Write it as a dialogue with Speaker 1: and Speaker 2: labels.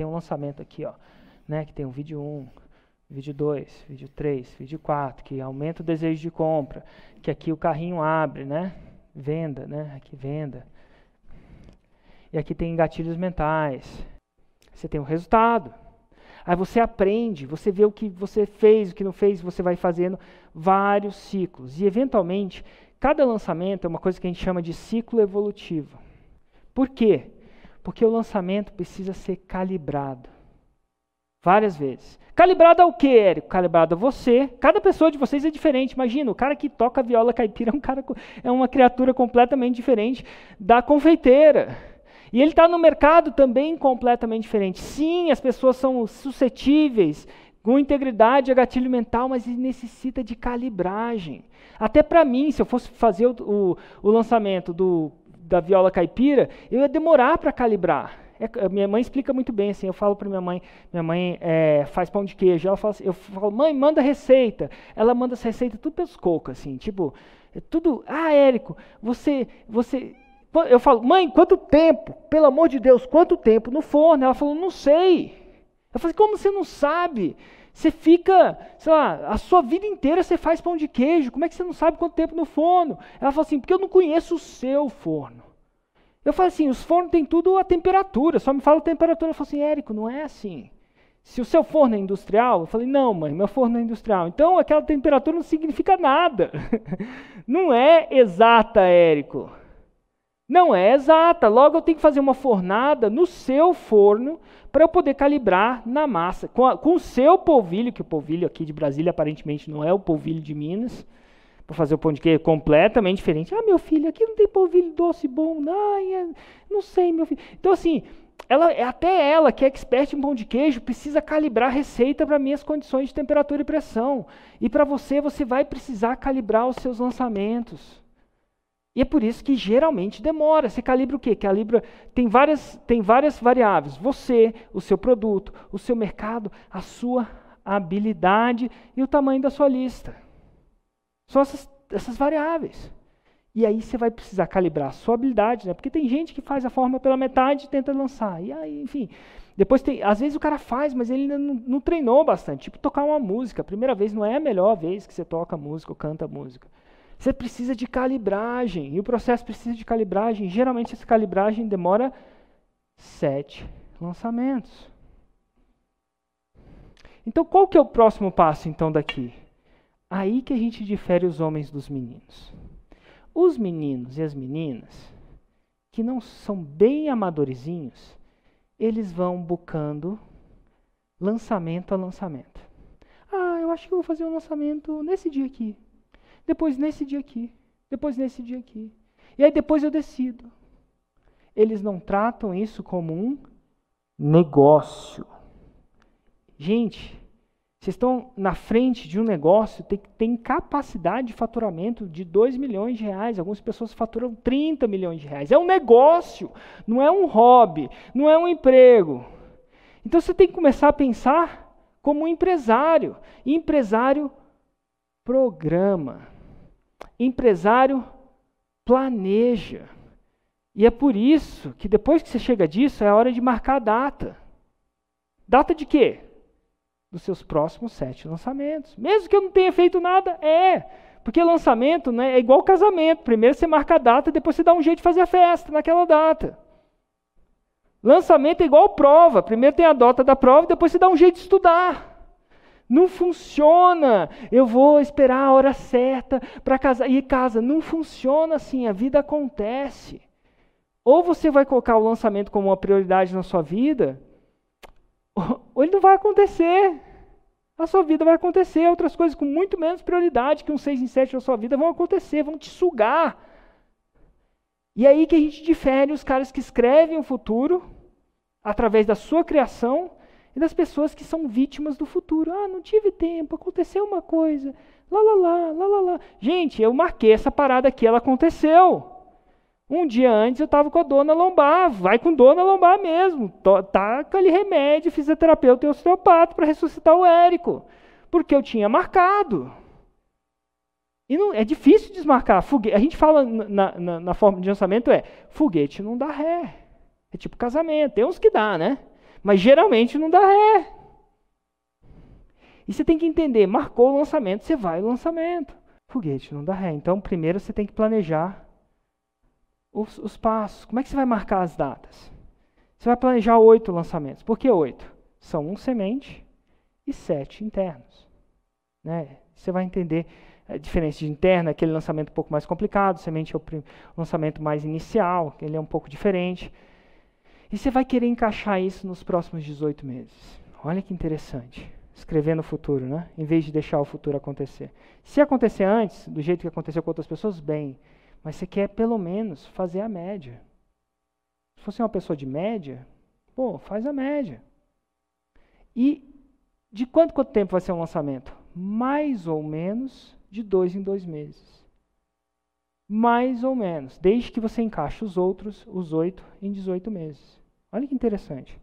Speaker 1: tem um lançamento aqui, ó, né, que tem o vídeo 1, vídeo 2, vídeo 3, vídeo 4, que aumenta o desejo de compra, que aqui o carrinho abre, né? Venda, né? Aqui venda. E aqui tem gatilhos mentais. Você tem o resultado. Aí você aprende, você vê o que você fez, o que não fez, você vai fazendo vários ciclos. E eventualmente, cada lançamento é uma coisa que a gente chama de ciclo evolutivo. Por quê? Porque o lançamento precisa ser calibrado. Várias vezes. Calibrado ao que, Érico? Calibrado a você. Cada pessoa de vocês é diferente. Imagina, o cara que toca viola caipira é, um cara, é uma criatura completamente diferente da confeiteira. E ele está no mercado também completamente diferente. Sim, as pessoas são suscetíveis, com integridade a gatilho mental, mas necessita de calibragem. Até para mim, se eu fosse fazer o, o, o lançamento do, da viola caipira, eu ia demorar para calibrar. É, minha mãe explica muito bem assim. Eu falo para minha mãe, minha mãe é, faz pão de queijo. Ela fala assim, eu falo, mãe, manda receita. Ela manda essa receita tudo pelos cocos, assim, tipo, é tudo. Ah, Érico, você, você eu falo, mãe, quanto tempo? Pelo amor de Deus, quanto tempo no forno? Ela falou, não sei. Eu falei, como você não sabe? Você fica, sei lá, a sua vida inteira você faz pão de queijo, como é que você não sabe quanto tempo no forno? Ela falou assim, porque eu não conheço o seu forno. Eu falei assim, os fornos têm tudo a temperatura, só me fala a temperatura. Ela falou assim, Érico, não é assim. Se o seu forno é industrial, eu falei, não, mãe, meu forno é industrial. Então aquela temperatura não significa nada. não é exata, Érico. Não é exata. Logo, eu tenho que fazer uma fornada no seu forno para eu poder calibrar na massa. Com, a, com, o seu polvilho, que o polvilho aqui de Brasília aparentemente não é o polvilho de Minas, para fazer o pão de queijo completamente diferente. Ah, meu filho, aqui não tem polvilho doce bom. Ai, é, não sei, meu filho. Então, assim, ela, até ela, que é expert em pão de queijo, precisa calibrar a receita para minhas condições de temperatura e pressão. E para você, você vai precisar calibrar os seus lançamentos. E é por isso que geralmente demora. Você calibra o quê? Calibra tem várias, tem várias variáveis. Você, o seu produto, o seu mercado, a sua habilidade e o tamanho da sua lista. São essas, essas variáveis. E aí você vai precisar calibrar a sua habilidade, né? Porque tem gente que faz a forma pela metade e tenta lançar. E aí, enfim. Depois tem, às vezes o cara faz, mas ele ainda não, não treinou bastante. Tipo tocar uma música. A primeira vez não é a melhor vez que você toca música ou canta música. Você precisa de calibragem. E o processo precisa de calibragem. Geralmente essa calibragem demora sete lançamentos. Então qual que é o próximo passo então daqui? Aí que a gente difere os homens dos meninos. Os meninos e as meninas que não são bem amadorizinhos, eles vão bucando lançamento a lançamento. Ah, eu acho que vou fazer um lançamento nesse dia aqui depois nesse dia aqui, depois nesse dia aqui. E aí depois eu decido. Eles não tratam isso como um negócio. Gente, vocês estão na frente de um negócio que tem capacidade de faturamento de 2 milhões de reais. Algumas pessoas faturam 30 milhões de reais. É um negócio, não é um hobby, não é um emprego. Então você tem que começar a pensar como um empresário. Empresário programa. Empresário planeja. E é por isso que depois que você chega disso, é a hora de marcar a data. Data de quê? Dos seus próximos sete lançamentos. Mesmo que eu não tenha feito nada, é. Porque lançamento né, é igual casamento. Primeiro você marca a data, depois você dá um jeito de fazer a festa naquela data. Lançamento é igual prova. Primeiro tem a data da prova, depois você dá um jeito de estudar. Não funciona. Eu vou esperar a hora certa para casar e casa. Não funciona assim. A vida acontece. Ou você vai colocar o lançamento como uma prioridade na sua vida, ou ele não vai acontecer. A sua vida vai acontecer. Outras coisas com muito menos prioridade que um 6 em 7 na sua vida vão acontecer, vão te sugar. E é aí que a gente difere os caras que escrevem o futuro através da sua criação e das pessoas que são vítimas do futuro. Ah, não tive tempo, aconteceu uma coisa. Lá, lá, lá, lá, lá, lá. Gente, eu marquei essa parada aqui, ela aconteceu. Um dia antes eu estava com a dona lombar, vai com dona lombar mesmo. Com aquele remédio, fisioterapeuta e osteopata para ressuscitar o Érico. Porque eu tinha marcado. E não, é difícil desmarcar. Foguete, a gente fala na, na, na forma de lançamento é foguete não dá ré. É tipo casamento. Tem uns que dá, né? Mas geralmente não dá ré. E você tem que entender, marcou o lançamento, você vai ao lançamento. Foguete não dá ré. Então, primeiro você tem que planejar os, os passos. Como é que você vai marcar as datas? Você vai planejar oito lançamentos. Por que oito? São um semente e sete internos. Né? Você vai entender a diferença de interna, aquele lançamento um pouco mais complicado, semente é o lançamento mais inicial, ele é um pouco diferente. E você vai querer encaixar isso nos próximos 18 meses. Olha que interessante escrever no futuro, né? Em vez de deixar o futuro acontecer. Se acontecer antes, do jeito que aconteceu com outras pessoas, bem. Mas você quer pelo menos fazer a média. Se você é uma pessoa de média, pô, faz a média. E de quanto quanto tempo vai ser um lançamento? Mais ou menos de dois em dois meses. Mais ou menos, desde que você encaixe os outros, os oito, em 18 meses. Olha que interessante.